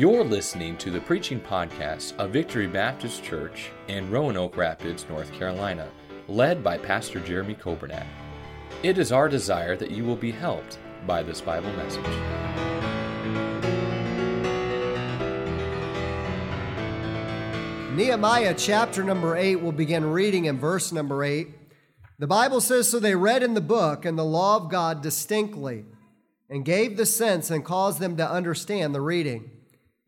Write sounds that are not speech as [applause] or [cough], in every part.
You're listening to the preaching podcast of Victory Baptist Church in Roanoke Rapids, North Carolina, led by Pastor Jeremy Coburnack. It is our desire that you will be helped by this Bible message. Nehemiah chapter number 8 will begin reading in verse number 8. The Bible says, So they read in the book and the law of God distinctly, and gave the sense and caused them to understand the reading.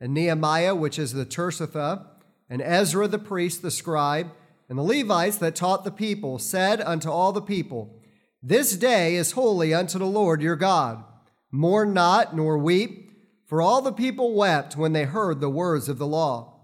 And Nehemiah, which is the Tirsatha, and Ezra the priest, the scribe, and the Levites that taught the people, said unto all the people, This day is holy unto the Lord your God. Mourn not, nor weep, for all the people wept when they heard the words of the law.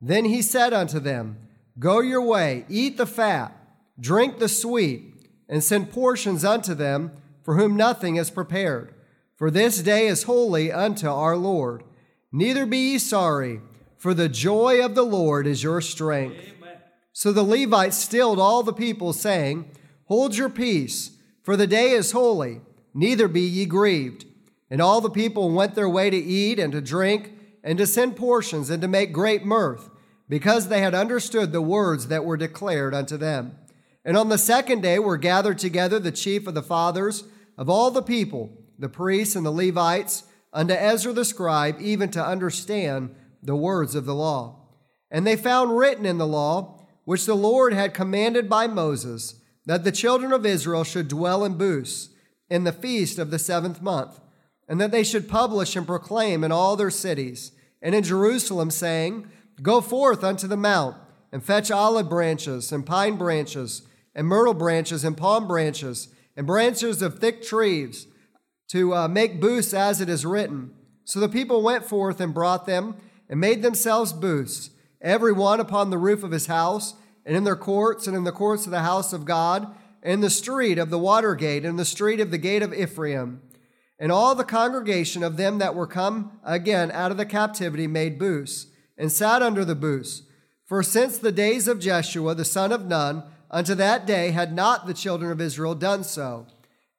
Then he said unto them, Go your way, eat the fat, drink the sweet, and send portions unto them for whom nothing is prepared. For this day is holy unto our Lord. Neither be ye sorry, for the joy of the Lord is your strength. Amen. So the Levites stilled all the people, saying, Hold your peace, for the day is holy, neither be ye grieved. And all the people went their way to eat and to drink and to send portions and to make great mirth, because they had understood the words that were declared unto them. And on the second day were gathered together the chief of the fathers of all the people, the priests and the Levites, unto Ezra the scribe, even to understand the words of the law. And they found written in the law, which the Lord had commanded by Moses, that the children of Israel should dwell in booths in the feast of the seventh month and that they should publish and proclaim in all their cities and in Jerusalem, saying, Go forth unto the mount, and fetch olive branches, and pine branches, and myrtle branches, and palm branches, and branches of thick trees, to uh, make booths as it is written. So the people went forth and brought them, and made themselves booths, every one upon the roof of his house, and in their courts, and in the courts of the house of God, and the street of the water gate, and the street of the gate of Ephraim. And all the congregation of them that were come again out of the captivity made booths, and sat under the booths. For since the days of Jeshua the son of Nun, unto that day had not the children of Israel done so.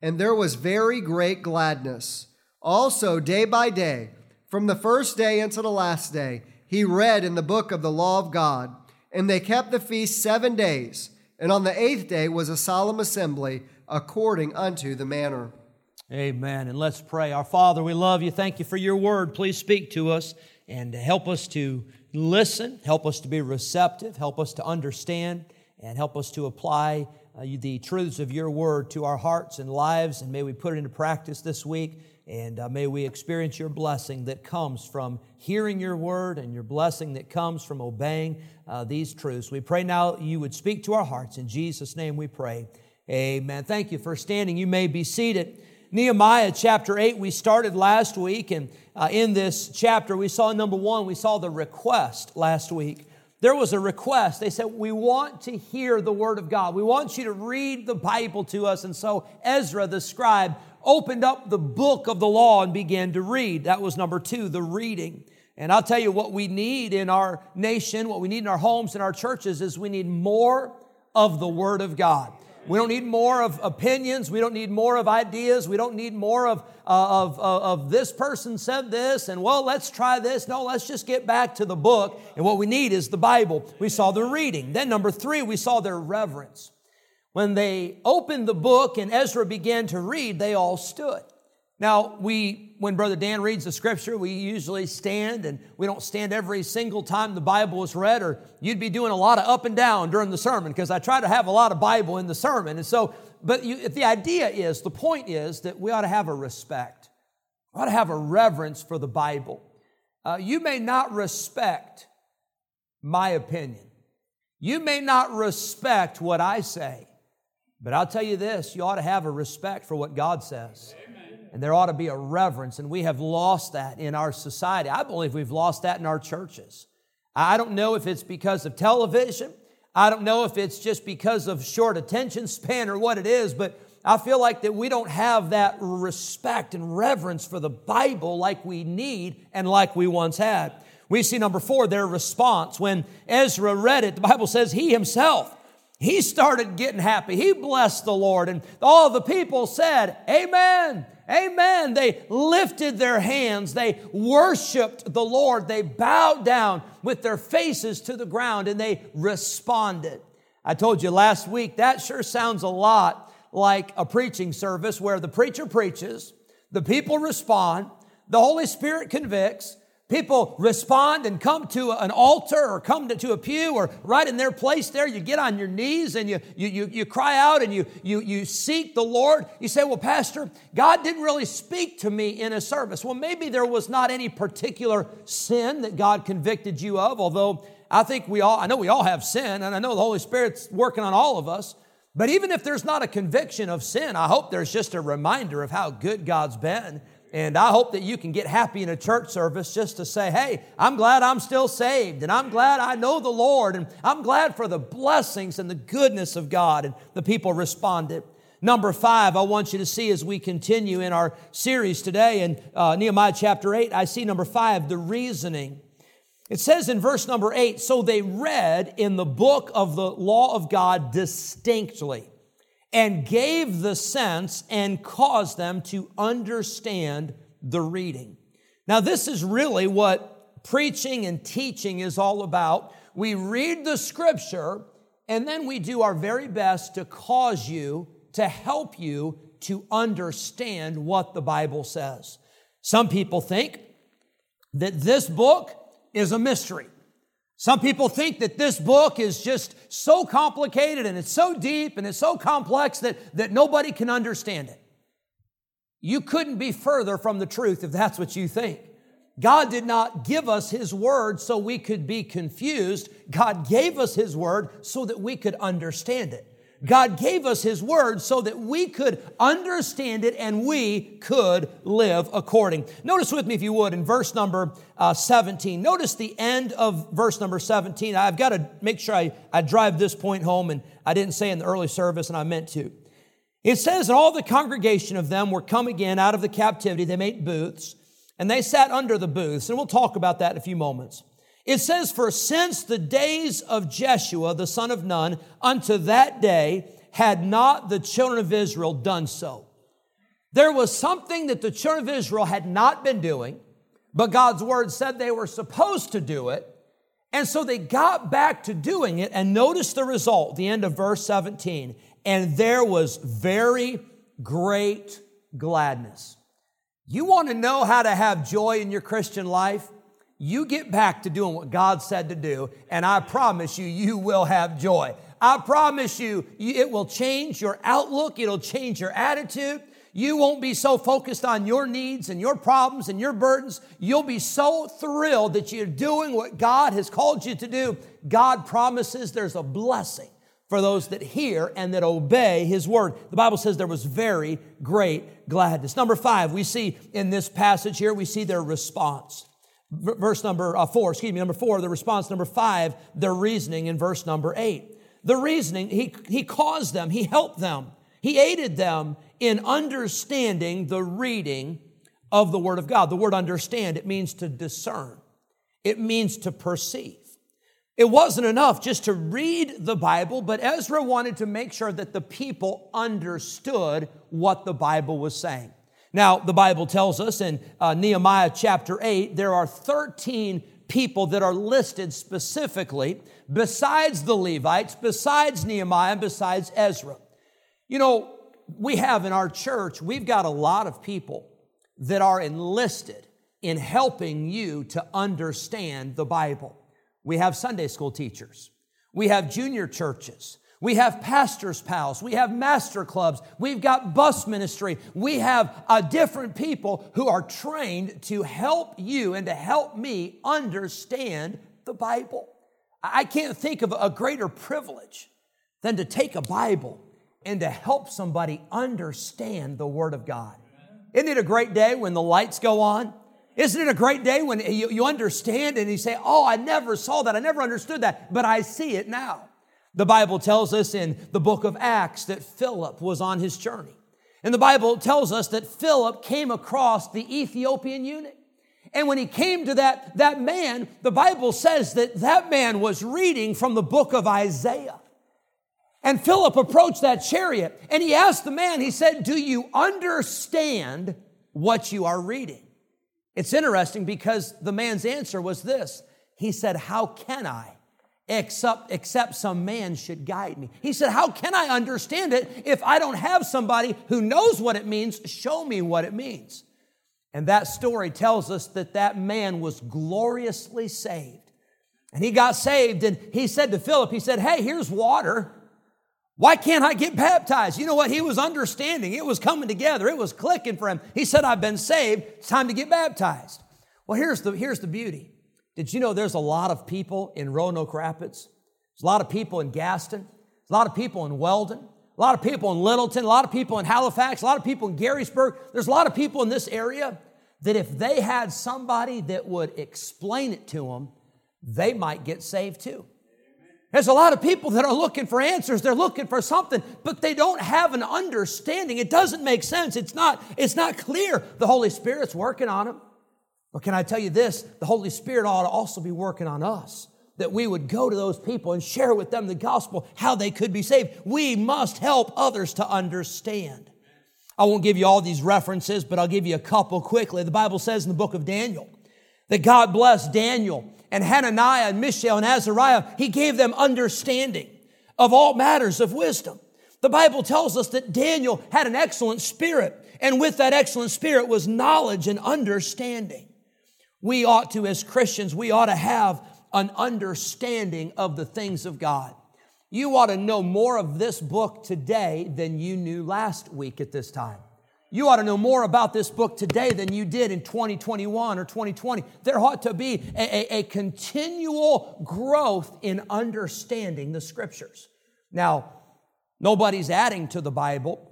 And there was very great gladness. Also, day by day, from the first day unto the last day, he read in the book of the law of God. And they kept the feast seven days. And on the eighth day was a solemn assembly according unto the manner. Amen. And let's pray. Our Father, we love you. Thank you for your word. Please speak to us and help us to listen, help us to be receptive, help us to understand, and help us to apply the truths of your word to our hearts and lives. And may we put it into practice this week. And uh, may we experience your blessing that comes from hearing your word and your blessing that comes from obeying uh, these truths. We pray now you would speak to our hearts. In Jesus' name we pray. Amen. Thank you for standing. You may be seated. Nehemiah chapter 8, we started last week, and uh, in this chapter, we saw number one, we saw the request last week. There was a request. They said, We want to hear the Word of God. We want you to read the Bible to us. And so Ezra, the scribe, opened up the book of the law and began to read. That was number two, the reading. And I'll tell you what we need in our nation, what we need in our homes and our churches is we need more of the Word of God. We don't need more of opinions. We don't need more of ideas. We don't need more of, uh, of, uh, of this person said this and well, let's try this. No, let's just get back to the book. And what we need is the Bible. We saw the reading. Then, number three, we saw their reverence. When they opened the book and Ezra began to read, they all stood. Now, we, when Brother Dan reads the scripture, we usually stand and we don't stand every single time the Bible is read, or you'd be doing a lot of up and down during the sermon because I try to have a lot of Bible in the sermon. And so, but you, the idea is, the point is that we ought to have a respect, we ought to have a reverence for the Bible. Uh, you may not respect my opinion, you may not respect what I say, but I'll tell you this you ought to have a respect for what God says. Amen and there ought to be a reverence, and we have lost that in our society. I believe we've lost that in our churches. I don't know if it's because of television. I don't know if it's just because of short attention span or what it is, but I feel like that we don't have that respect and reverence for the Bible like we need and like we once had. We see number four, their response. When Ezra read it, the Bible says he himself he started getting happy. He blessed the Lord, and all the people said, Amen. Amen. They lifted their hands. They worshiped the Lord. They bowed down with their faces to the ground and they responded. I told you last week that sure sounds a lot like a preaching service where the preacher preaches, the people respond, the Holy Spirit convicts, People respond and come to an altar or come to, to, a pew or right in their place there. You get on your knees and you, you, you, you cry out and you, you, you seek the Lord. You say, Well, Pastor, God didn't really speak to me in a service. Well, maybe there was not any particular sin that God convicted you of, although I think we all, I know we all have sin and I know the Holy Spirit's working on all of us. But even if there's not a conviction of sin, I hope there's just a reminder of how good God's been and I hope that you can get happy in a church service just to say, hey, I'm glad I'm still saved, and I'm glad I know the Lord, and I'm glad for the blessings and the goodness of God. And the people responded. Number five, I want you to see as we continue in our series today in uh, Nehemiah chapter 8, I see number five, the reasoning. It says in verse number 8, so they read in the book of the law of God distinctly and gave the sense and caused them to understand the reading. Now, this is really what preaching and teaching is all about. We read the scripture and then we do our very best to cause you, to help you to understand what the Bible says. Some people think that this book is a mystery. Some people think that this book is just so complicated and it's so deep and it's so complex that, that nobody can understand it. You couldn't be further from the truth if that's what you think. God did not give us His Word so we could be confused. God gave us His Word so that we could understand it. God gave us His Word so that we could understand it and we could live according. Notice with me, if you would, in verse number uh, 17. Notice the end of verse number 17. I've got to make sure I, I drive this point home, and I didn't say in the early service, and I meant to. It says, And all the congregation of them were come again out of the captivity. They made booths, and they sat under the booths. And we'll talk about that in a few moments. It says, For since the days of Jeshua, the son of Nun, unto that day, had not the children of Israel done so. There was something that the children of Israel had not been doing, but God's word said they were supposed to do it. And so they got back to doing it, and notice the result, the end of verse 17. And there was very great gladness. You want to know how to have joy in your Christian life? You get back to doing what God said to do, and I promise you, you will have joy. I promise you, it will change your outlook, it'll change your attitude. You won't be so focused on your needs and your problems and your burdens. You'll be so thrilled that you're doing what God has called you to do. God promises there's a blessing for those that hear and that obey his word. The Bible says there was very great gladness. Number five, we see in this passage here, we see their response verse number uh, four, excuse me, number four, the response number five, their reasoning in verse number eight. The reasoning, he, he caused them, he helped them, he aided them in understanding the reading of the Word of God. The word understand, it means to discern, it means to perceive. It wasn't enough just to read the Bible, but Ezra wanted to make sure that the people understood what the Bible was saying. Now, the Bible tells us in uh, Nehemiah chapter 8, there are 13 people that are listed specifically besides the Levites, besides Nehemiah, and besides Ezra. You know, we have in our church, we've got a lot of people that are enlisted in helping you to understand the Bible. We have Sunday school teachers. We have junior churches. We have pastors' pals. We have master clubs. We've got bus ministry. We have uh, different people who are trained to help you and to help me understand the Bible. I can't think of a greater privilege than to take a Bible and to help somebody understand the Word of God. Isn't it a great day when the lights go on? Isn't it a great day when you understand and you say, Oh, I never saw that. I never understood that, but I see it now. The Bible tells us in the book of Acts that Philip was on his journey. And the Bible tells us that Philip came across the Ethiopian eunuch. And when he came to that, that man, the Bible says that that man was reading from the book of Isaiah. And Philip approached that chariot and he asked the man, he said, Do you understand what you are reading? It's interesting because the man's answer was this. He said, How can I? Except, except some man should guide me. He said, How can I understand it if I don't have somebody who knows what it means show me what it means? And that story tells us that that man was gloriously saved. And he got saved and he said to Philip, He said, Hey, here's water. Why can't I get baptized? You know what? He was understanding. It was coming together. It was clicking for him. He said, I've been saved. It's time to get baptized. Well, here's the, here's the beauty. Did you know there's a lot of people in Roanoke Rapids? There's a lot of people in Gaston. There's a lot of people in Weldon. A lot of people in Littleton. A lot of people in Halifax. A lot of people in Garysburg. There's a lot of people in this area that if they had somebody that would explain it to them, they might get saved too. There's a lot of people that are looking for answers. They're looking for something, but they don't have an understanding. It doesn't make sense. It's not, it's not clear. The Holy Spirit's working on them. But can I tell you this? The Holy Spirit ought to also be working on us. That we would go to those people and share with them the gospel, how they could be saved. We must help others to understand. I won't give you all these references, but I'll give you a couple quickly. The Bible says in the book of Daniel that God blessed Daniel and Hananiah and Mishael and Azariah, he gave them understanding of all matters of wisdom. The Bible tells us that Daniel had an excellent spirit, and with that excellent spirit was knowledge and understanding. We ought to, as Christians, we ought to have an understanding of the things of God. You ought to know more of this book today than you knew last week at this time. You ought to know more about this book today than you did in 2021 or 2020. There ought to be a, a, a continual growth in understanding the scriptures. Now, nobody's adding to the Bible,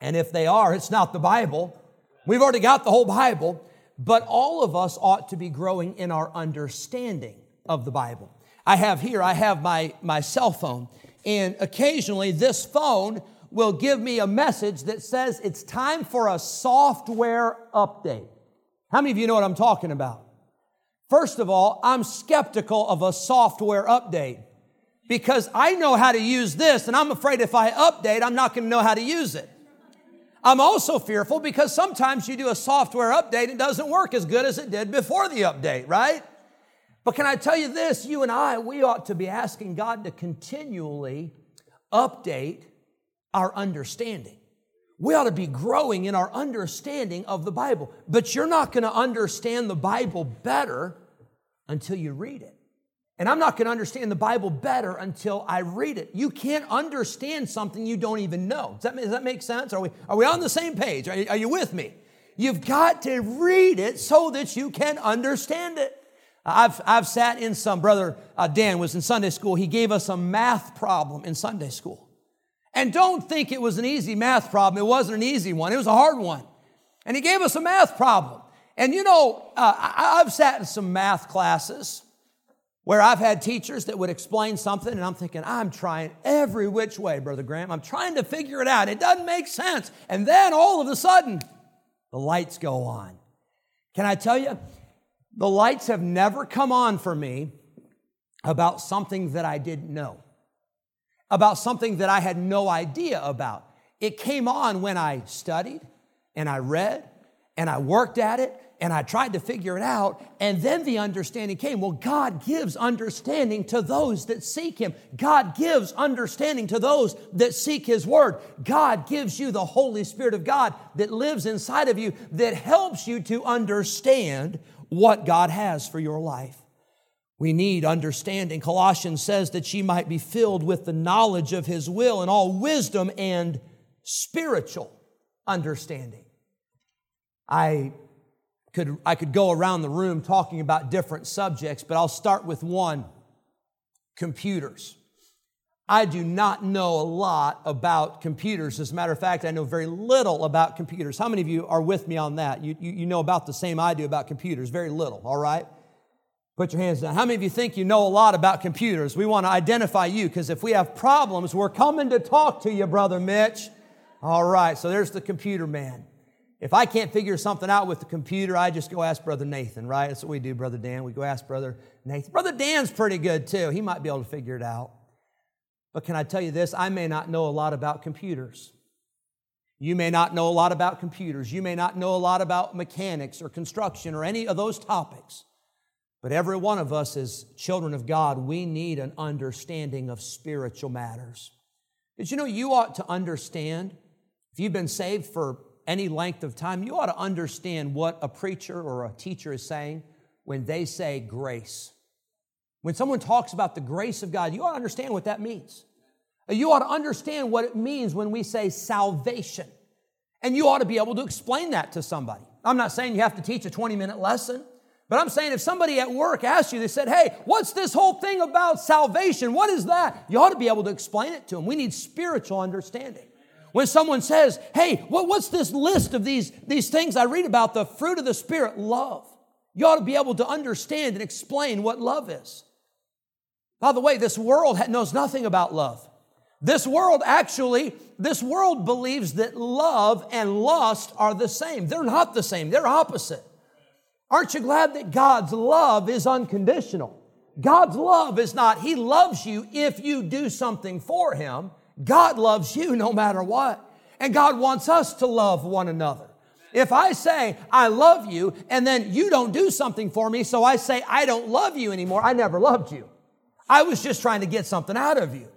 and if they are, it's not the Bible. We've already got the whole Bible, but all of us ought to be growing in our understanding of the Bible. I have here, I have my, my cell phone, and occasionally this phone will give me a message that says it's time for a software update. How many of you know what I'm talking about? First of all, I'm skeptical of a software update because I know how to use this and I'm afraid if I update, I'm not going to know how to use it. I'm also fearful because sometimes you do a software update and it doesn't work as good as it did before the update, right? But can I tell you this? You and I, we ought to be asking God to continually update our understanding. We ought to be growing in our understanding of the Bible. But you're not going to understand the Bible better until you read it. And I'm not going to understand the Bible better until I read it. You can't understand something you don't even know. Does that, does that make sense? Are we, are we on the same page? Are you, are you with me? You've got to read it so that you can understand it. I've, I've sat in some, brother uh, Dan was in Sunday school. He gave us a math problem in Sunday school. And don't think it was an easy math problem. It wasn't an easy one, it was a hard one. And he gave us a math problem. And you know, uh, I, I've sat in some math classes where I've had teachers that would explain something, and I'm thinking, I'm trying every which way, Brother Graham. I'm trying to figure it out. It doesn't make sense. And then all of a sudden, the lights go on. Can I tell you, the lights have never come on for me about something that I didn't know about something that I had no idea about. It came on when I studied and I read and I worked at it and I tried to figure it out. And then the understanding came. Well, God gives understanding to those that seek Him. God gives understanding to those that seek His Word. God gives you the Holy Spirit of God that lives inside of you that helps you to understand what God has for your life. We need understanding. Colossians says that she might be filled with the knowledge of his will and all wisdom and spiritual understanding. I could, I could go around the room talking about different subjects, but I'll start with one computers. I do not know a lot about computers. As a matter of fact, I know very little about computers. How many of you are with me on that? You, you, you know about the same I do about computers, very little, all right? Put your hands down. How many of you think you know a lot about computers? We want to identify you because if we have problems, we're coming to talk to you, Brother Mitch. All right, so there's the computer man. If I can't figure something out with the computer, I just go ask Brother Nathan, right? That's what we do, Brother Dan. We go ask Brother Nathan. Brother Dan's pretty good too. He might be able to figure it out. But can I tell you this? I may not know a lot about computers. You may not know a lot about computers. You may not know a lot about mechanics or construction or any of those topics. But every one of us, as children of God, we need an understanding of spiritual matters. Did you know you ought to understand, if you've been saved for any length of time, you ought to understand what a preacher or a teacher is saying when they say grace. When someone talks about the grace of God, you ought to understand what that means. You ought to understand what it means when we say salvation. And you ought to be able to explain that to somebody. I'm not saying you have to teach a 20 minute lesson. But I'm saying if somebody at work asked you, they said, Hey, what's this whole thing about salvation? What is that? You ought to be able to explain it to them. We need spiritual understanding. When someone says, Hey, what, what's this list of these, these things I read about? The fruit of the Spirit, love. You ought to be able to understand and explain what love is. By the way, this world knows nothing about love. This world actually, this world believes that love and lust are the same. They're not the same, they're opposite. Aren't you glad that God's love is unconditional? God's love is not, He loves you if you do something for Him. God loves you no matter what. And God wants us to love one another. If I say, I love you, and then you don't do something for me, so I say, I don't love you anymore, I never loved you. I was just trying to get something out of you.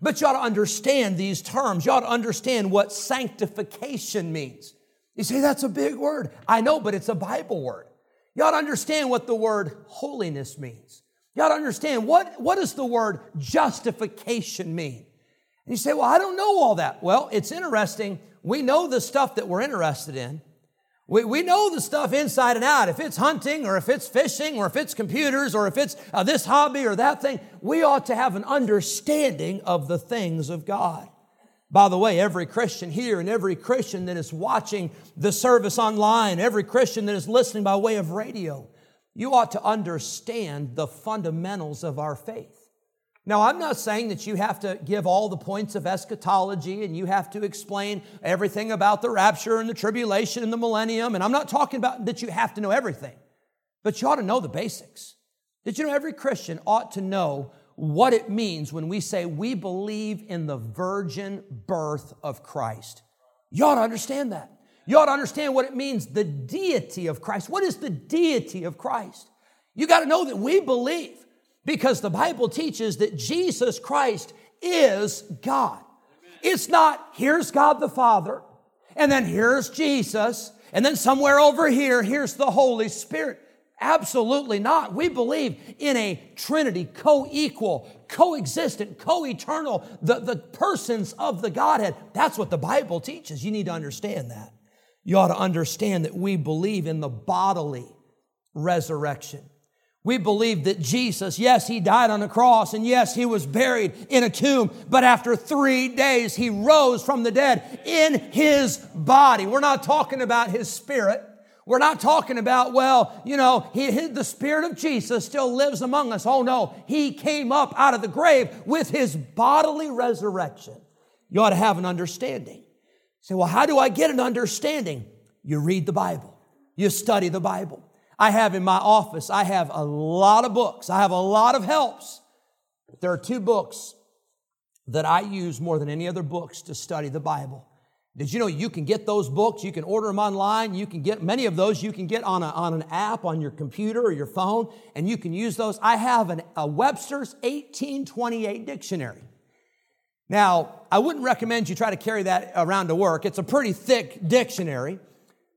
But you ought to understand these terms. You ought to understand what sanctification means. You say, that's a big word. I know, but it's a Bible word. You ought to understand what the word holiness means. You ought to understand what, what does the word justification mean? And you say, well, I don't know all that. Well, it's interesting. We know the stuff that we're interested in. We, we know the stuff inside and out. If it's hunting or if it's fishing or if it's computers or if it's uh, this hobby or that thing, we ought to have an understanding of the things of God. By the way, every Christian here and every Christian that is watching the service online, every Christian that is listening by way of radio, you ought to understand the fundamentals of our faith. Now, I'm not saying that you have to give all the points of eschatology and you have to explain everything about the rapture and the tribulation and the millennium. And I'm not talking about that you have to know everything, but you ought to know the basics. Did you know every Christian ought to know what it means when we say we believe in the virgin birth of Christ. You ought to understand that. You ought to understand what it means, the deity of Christ. What is the deity of Christ? You got to know that we believe because the Bible teaches that Jesus Christ is God. It's not, here's God the Father, and then here's Jesus, and then somewhere over here, here's the Holy Spirit. Absolutely not. We believe in a Trinity, co equal, co-existent, co-eternal, the, the persons of the Godhead. That's what the Bible teaches. You need to understand that. You ought to understand that we believe in the bodily resurrection. We believe that Jesus, yes, he died on the cross, and yes, he was buried in a tomb, but after three days, he rose from the dead in his body. We're not talking about his spirit. We're not talking about, well, you know, he, he, the Spirit of Jesus still lives among us. Oh no, He came up out of the grave with His bodily resurrection. You ought to have an understanding. Say, well, how do I get an understanding? You read the Bible, you study the Bible. I have in my office, I have a lot of books, I have a lot of helps. But There are two books that I use more than any other books to study the Bible. Did you know you can get those books? You can order them online. You can get many of those you can get on, a, on an app on your computer or your phone, and you can use those. I have an, a Webster's 1828 dictionary. Now, I wouldn't recommend you try to carry that around to work. It's a pretty thick dictionary.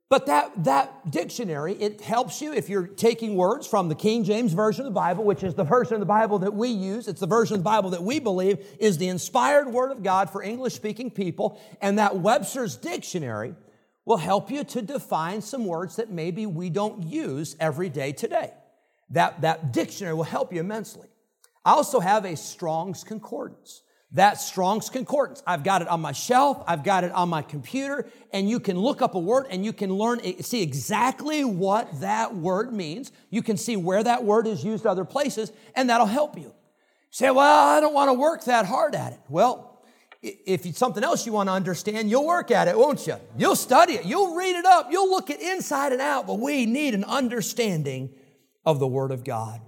But that, that dictionary, it helps you if you're taking words from the King James Version of the Bible, which is the version of the Bible that we use. It's the version of the Bible that we believe is the inspired Word of God for English speaking people. And that Webster's Dictionary will help you to define some words that maybe we don't use every day today. That, that dictionary will help you immensely. I also have a Strong's Concordance. That Strong's Concordance. I've got it on my shelf. I've got it on my computer and you can look up a word and you can learn, see exactly what that word means. You can see where that word is used other places and that'll help you. Say, well, I don't want to work that hard at it. Well, if it's something else you want to understand, you'll work at it, won't you? You'll study it. You'll read it up. You'll look it inside and out. But we need an understanding of the Word of God.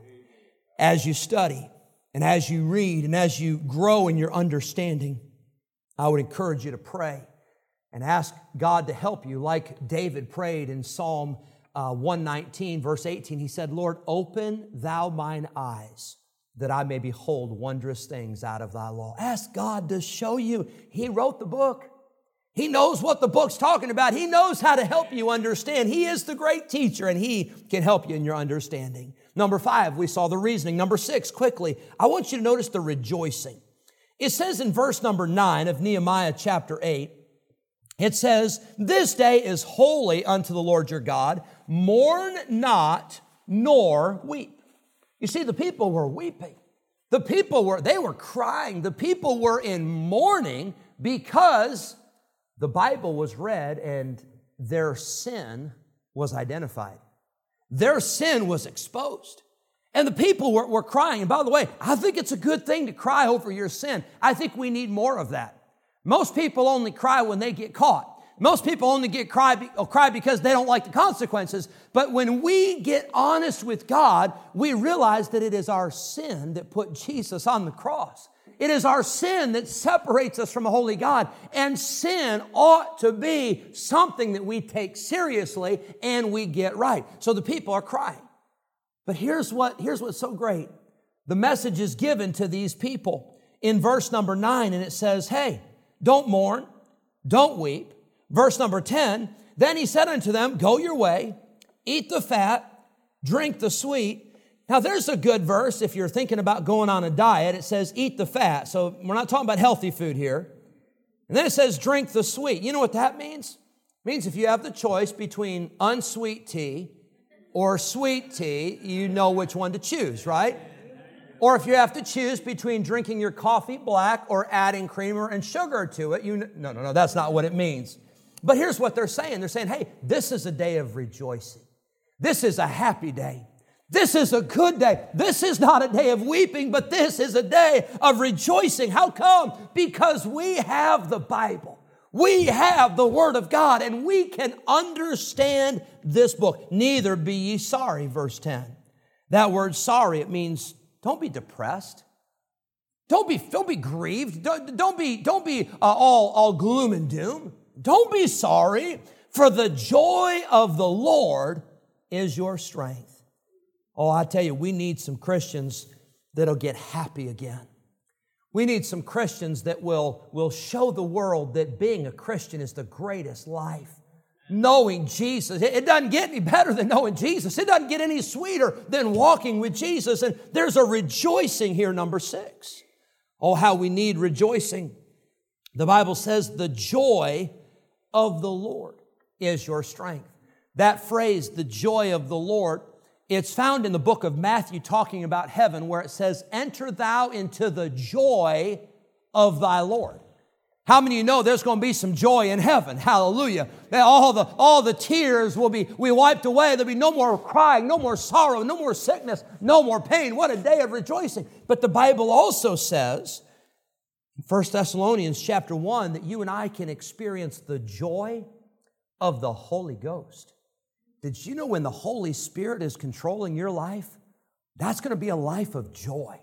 As you study, And as you read and as you grow in your understanding, I would encourage you to pray and ask God to help you, like David prayed in Psalm uh, 119, verse 18. He said, Lord, open thou mine eyes that I may behold wondrous things out of thy law. Ask God to show you. He wrote the book. He knows what the book's talking about. He knows how to help you understand. He is the great teacher and He can help you in your understanding. Number five, we saw the reasoning. Number six, quickly, I want you to notice the rejoicing. It says in verse number nine of Nehemiah chapter eight, it says, This day is holy unto the Lord your God. Mourn not, nor weep. You see, the people were weeping. The people were, they were crying. The people were in mourning because the Bible was read and their sin was identified. Their sin was exposed. And the people were, were crying. And by the way, I think it's a good thing to cry over your sin. I think we need more of that. Most people only cry when they get caught. Most people only get cry, cry because they don't like the consequences. But when we get honest with God, we realize that it is our sin that put Jesus on the cross. It is our sin that separates us from a holy God. And sin ought to be something that we take seriously and we get right. So the people are crying. But here's what, here's what's so great. The message is given to these people in verse number nine, and it says, Hey, don't mourn, don't weep. Verse number 10, then he said unto them, Go your way, eat the fat, drink the sweet, now, there's a good verse if you're thinking about going on a diet. It says, eat the fat. So, we're not talking about healthy food here. And then it says, drink the sweet. You know what that means? It means if you have the choice between unsweet tea or sweet tea, you know which one to choose, right? Or if you have to choose between drinking your coffee black or adding creamer and sugar to it, you know, no, no, no, that's not what it means. But here's what they're saying they're saying, hey, this is a day of rejoicing. This is a happy day. This is a good day. This is not a day of weeping, but this is a day of rejoicing. How come? Because we have the Bible. We have the Word of God and we can understand this book. Neither be ye sorry, verse 10. That word sorry, it means don't be depressed. Don't be, don't be grieved. Don't, don't be, don't be uh, all, all gloom and doom. Don't be sorry, for the joy of the Lord is your strength. Oh, I tell you, we need some Christians that'll get happy again. We need some Christians that will, will show the world that being a Christian is the greatest life. Knowing Jesus. It doesn't get any better than knowing Jesus. It doesn't get any sweeter than walking with Jesus. And there's a rejoicing here, number six. Oh, how we need rejoicing. The Bible says, the joy of the Lord is your strength. That phrase, the joy of the Lord, it's found in the book of Matthew talking about heaven where it says, Enter thou into the joy of thy Lord. How many of you know there's going to be some joy in heaven? Hallelujah. All the, all the tears will be we wiped away. There'll be no more crying, no more sorrow, no more sickness, no more pain. What a day of rejoicing. But the Bible also says in 1 Thessalonians chapter 1 that you and I can experience the joy of the Holy Ghost. Did you know when the Holy Spirit is controlling your life, that's going to be a life of joy.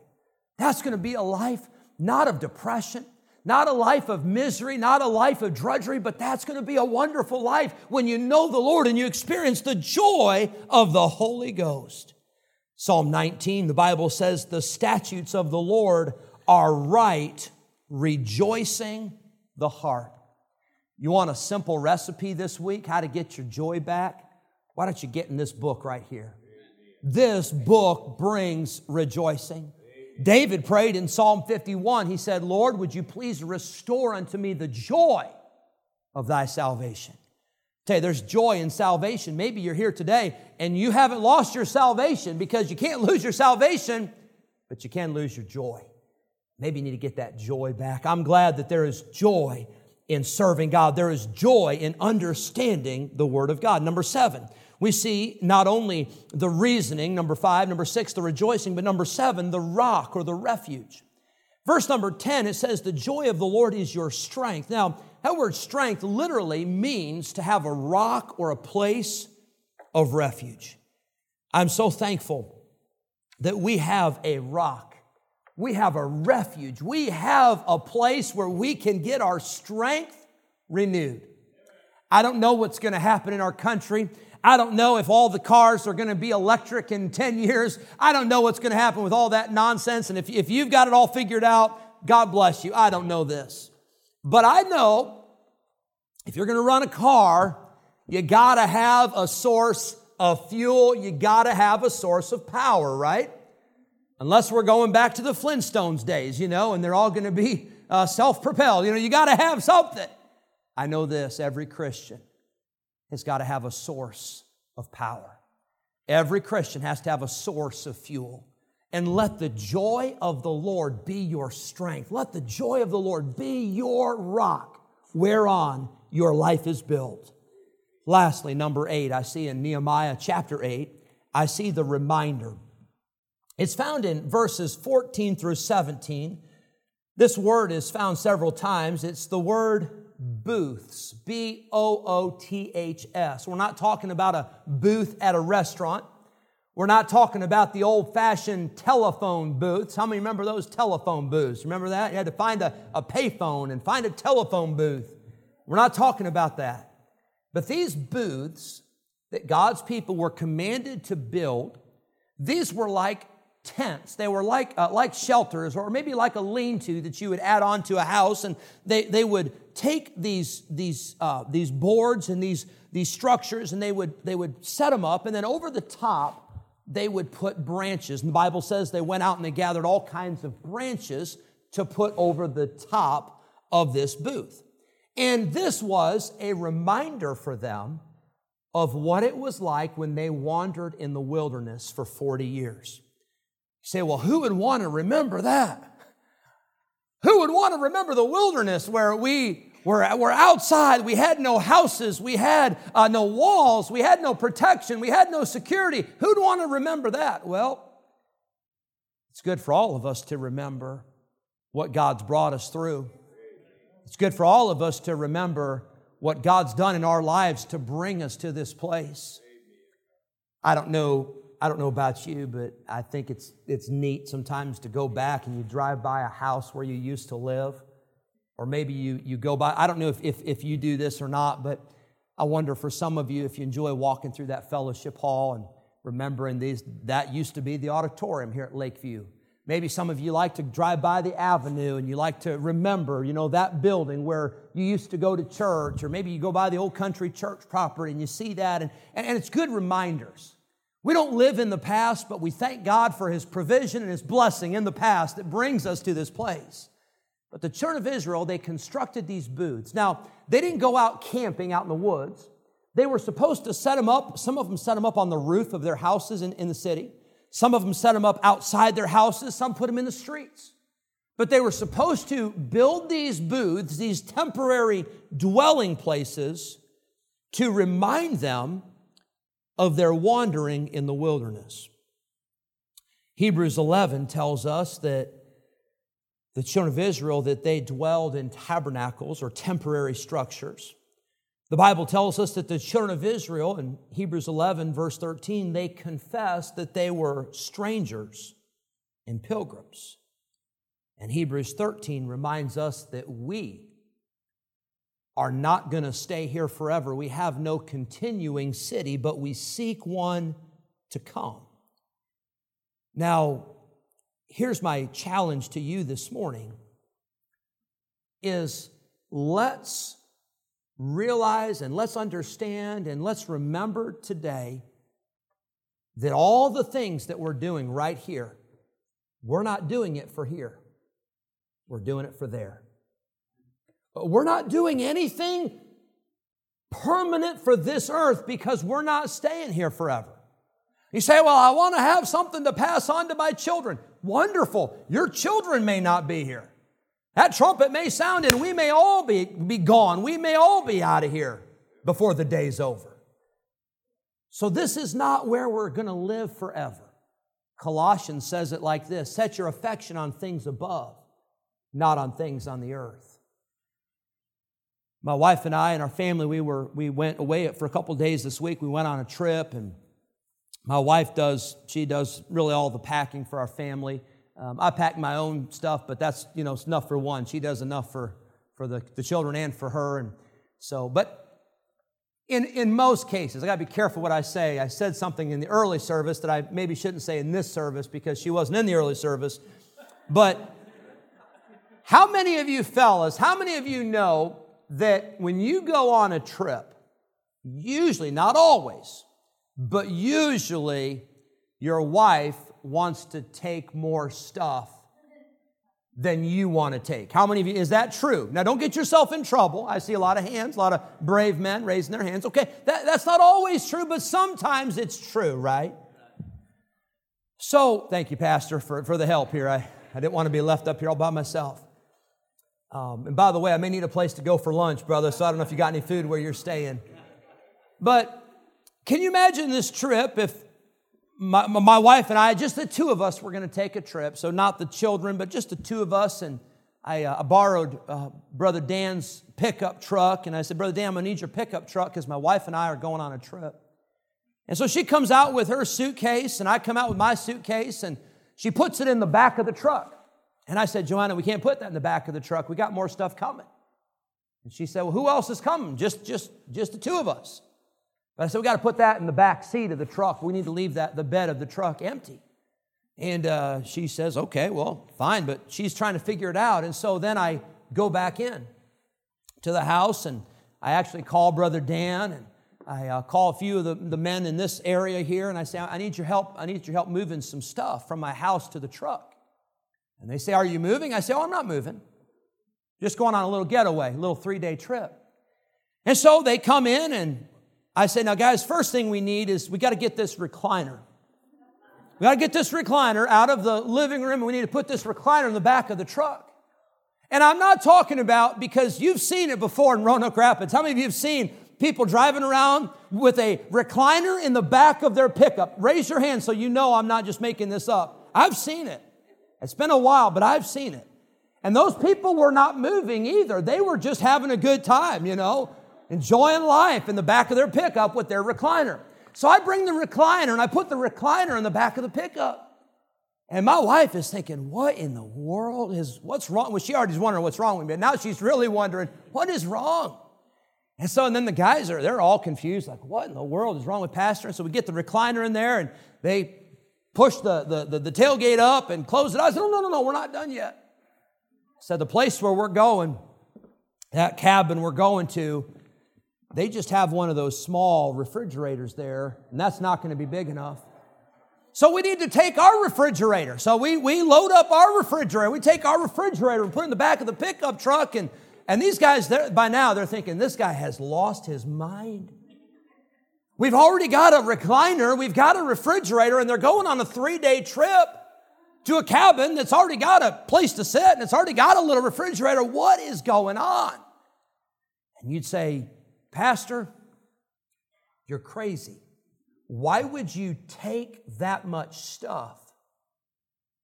That's going to be a life not of depression, not a life of misery, not a life of drudgery, but that's going to be a wonderful life when you know the Lord and you experience the joy of the Holy Ghost. Psalm 19, the Bible says, The statutes of the Lord are right, rejoicing the heart. You want a simple recipe this week, how to get your joy back? Why don't you get in this book right here? This book brings rejoicing. David prayed in Psalm 51. He said, Lord, would you please restore unto me the joy of thy salvation? Tell you, there's joy in salvation. Maybe you're here today and you haven't lost your salvation because you can't [laughs] lose your salvation, but you can lose your joy. Maybe you need to get that joy back. I'm glad that there is joy in serving God. There is joy in understanding the Word of God. Number seven, we see not only the reasoning, number five, number six, the rejoicing, but number seven, the rock or the refuge. Verse number 10, it says, The joy of the Lord is your strength. Now, that word strength literally means to have a rock or a place of refuge. I'm so thankful that we have a rock We have a refuge. We have a place where we can get our strength renewed. I don't know what's going to happen in our country. I don't know if all the cars are going to be electric in 10 years. I don't know what's going to happen with all that nonsense. And if, if you've got it all figured out, God bless you. I don't know this. But I know if you're going to run a car, you got to have a source of fuel. You got to have a source of power, right? Unless we're going back to the Flintstones days, you know, and they're all going to be uh, self propelled. You know, you got to have something. I know this every Christian has got to have a source of power. Every Christian has to have a source of fuel. And let the joy of the Lord be your strength. Let the joy of the Lord be your rock whereon your life is built. Lastly, number eight, I see in Nehemiah chapter 8, I see the reminder it's found in verses 14 through 17. This word is found several times. It's the word booths, B O O T H S. We're not talking about a booth at a restaurant. We're not talking about the old fashioned telephone booths. How many remember those telephone booths? Remember that? You had to find a, a payphone and find a telephone booth. We're not talking about that. But these booths that God's people were commanded to build, these were like tents. They were like, uh, like shelters or maybe like a lean to that you would add on to a house. And they, they would take these, these, uh, these boards and these, these structures and they would, they would set them up. And then over the top, they would put branches. And the Bible says they went out and they gathered all kinds of branches to put over the top of this booth. And this was a reminder for them of what it was like when they wandered in the wilderness for 40 years. Say, well, who would want to remember that? Who would want to remember the wilderness where we were, were outside? We had no houses, we had uh, no walls, we had no protection, we had no security. Who'd want to remember that? Well, it's good for all of us to remember what God's brought us through. It's good for all of us to remember what God's done in our lives to bring us to this place. I don't know I don't know about you, but I think it's, it's neat sometimes to go back and you drive by a house where you used to live. Or maybe you, you go by, I don't know if, if, if you do this or not, but I wonder for some of you if you enjoy walking through that fellowship hall and remembering these, that used to be the auditorium here at Lakeview. Maybe some of you like to drive by the avenue and you like to remember, you know, that building where you used to go to church, or maybe you go by the old country church property and you see that, and, and it's good reminders. We don't live in the past, but we thank God for His provision and His blessing in the past that brings us to this place. But the children of Israel, they constructed these booths. Now, they didn't go out camping out in the woods. They were supposed to set them up. Some of them set them up on the roof of their houses in, in the city. Some of them set them up outside their houses. Some put them in the streets. But they were supposed to build these booths, these temporary dwelling places, to remind them of their wandering in the wilderness. Hebrews 11 tells us that the children of Israel that they dwelled in tabernacles or temporary structures. The Bible tells us that the children of Israel in Hebrews 11 verse 13 they confessed that they were strangers and pilgrims. And Hebrews 13 reminds us that we are not going to stay here forever. We have no continuing city, but we seek one to come. Now, here's my challenge to you this morning is let's realize and let's understand and let's remember today that all the things that we're doing right here, we're not doing it for here. We're doing it for there. We're not doing anything permanent for this earth because we're not staying here forever. You say, Well, I want to have something to pass on to my children. Wonderful. Your children may not be here. That trumpet may sound and we may all be, be gone. We may all be out of here before the day's over. So, this is not where we're going to live forever. Colossians says it like this Set your affection on things above, not on things on the earth my wife and I and our family, we were we went away for a couple days this week. We went on a trip, and my wife does she does really all the packing for our family. Um, I pack my own stuff, but that's, you know, it's enough for one. She does enough for, for the, the children and for her. And so, but in, in most cases, I got to be careful what I say. I said something in the early service that I maybe shouldn't say in this service because she wasn't in the early service. But how many of you fellas, how many of you know that when you go on a trip, usually, not always, but usually your wife wants to take more stuff than you want to take. How many of you, is that true? Now, don't get yourself in trouble. I see a lot of hands, a lot of brave men raising their hands. Okay, that, that's not always true, but sometimes it's true, right? So, thank you, Pastor, for, for the help here. I, I didn't want to be left up here all by myself. Um, and by the way, I may need a place to go for lunch, brother, so I don't know if you got any food where you're staying. But can you imagine this trip if my, my wife and I, just the two of us, were going to take a trip. So not the children, but just the two of us. And I, uh, I borrowed uh, Brother Dan's pickup truck. And I said, Brother Dan, I'm going to need your pickup truck because my wife and I are going on a trip. And so she comes out with her suitcase, and I come out with my suitcase, and she puts it in the back of the truck. And I said, Joanna, we can't put that in the back of the truck. We got more stuff coming. And she said, Well, who else is coming? Just, just, just the two of us. But I said, we got to put that in the back seat of the truck. We need to leave that the bed of the truck empty. And uh, she says, okay, well, fine, but she's trying to figure it out. And so then I go back in to the house and I actually call Brother Dan and I uh, call a few of the, the men in this area here and I say, I need your help. I need your help moving some stuff from my house to the truck. And they say, Are you moving? I say, Oh, I'm not moving. Just going on a little getaway, a little three day trip. And so they come in and I say, now, guys, first thing we need is we got to get this recliner. We got to get this recliner out of the living room, and we need to put this recliner in the back of the truck. And I'm not talking about because you've seen it before in Roanoke Rapids. How many of you have seen people driving around with a recliner in the back of their pickup? Raise your hand so you know I'm not just making this up. I've seen it. It's been a while, but I've seen it. And those people were not moving either. They were just having a good time, you know enjoying life in the back of their pickup with their recliner. So I bring the recliner and I put the recliner in the back of the pickup. And my wife is thinking, what in the world is, what's wrong? Well, she already's wondering what's wrong with me. Now she's really wondering, what is wrong? And so, and then the guys are, they're all confused, like, what in the world is wrong with Pastor? And so we get the recliner in there and they push the, the, the, the tailgate up and close it. I said, no, no, no, no, we're not done yet. I said, the place where we're going, that cabin we're going to, they just have one of those small refrigerators there, and that's not going to be big enough. So we need to take our refrigerator. So we, we load up our refrigerator. We take our refrigerator and put it in the back of the pickup truck. And, and these guys, by now, they're thinking, this guy has lost his mind. We've already got a recliner, we've got a refrigerator, and they're going on a three day trip to a cabin that's already got a place to sit and it's already got a little refrigerator. What is going on? And you'd say, Pastor, you're crazy. Why would you take that much stuff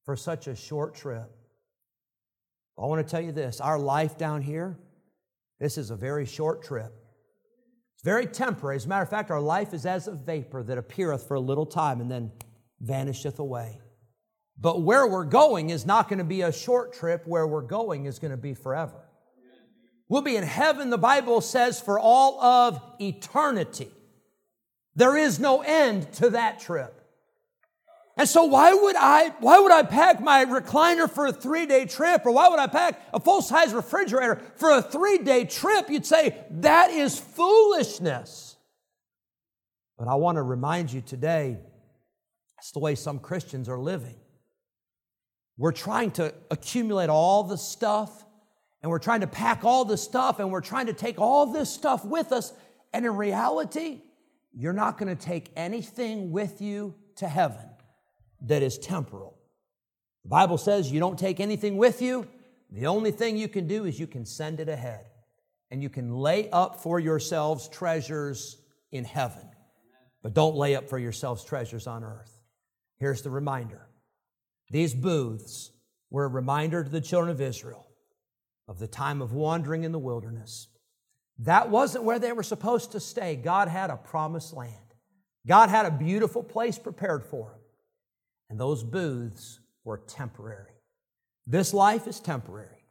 for such a short trip? I want to tell you this our life down here, this is a very short trip. It's very temporary. As a matter of fact, our life is as a vapor that appeareth for a little time and then vanisheth away. But where we're going is not going to be a short trip, where we're going is going to be forever. We'll be in heaven, the Bible says, for all of eternity. There is no end to that trip. And so why would I why would I pack my recliner for a 3-day trip or why would I pack a full-size refrigerator for a 3-day trip? You'd say that is foolishness. But I want to remind you today that's the way some Christians are living. We're trying to accumulate all the stuff and we're trying to pack all the stuff and we're trying to take all this stuff with us. And in reality, you're not going to take anything with you to heaven that is temporal. The Bible says you don't take anything with you. The only thing you can do is you can send it ahead and you can lay up for yourselves treasures in heaven. But don't lay up for yourselves treasures on earth. Here's the reminder these booths were a reminder to the children of Israel of the time of wandering in the wilderness. That wasn't where they were supposed to stay. God had a promised land, God had a beautiful place prepared for them. And those booths were temporary. This life is temporary.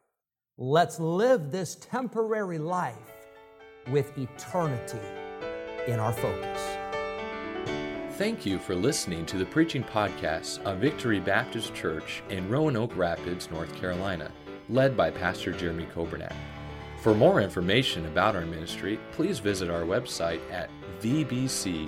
Let's live this temporary life with eternity in our focus. Thank you for listening to the preaching podcast of Victory Baptist Church in Roanoke Rapids, North Carolina, led by Pastor Jeremy Coburnett. For more information about our ministry, please visit our website at vbcrr.org.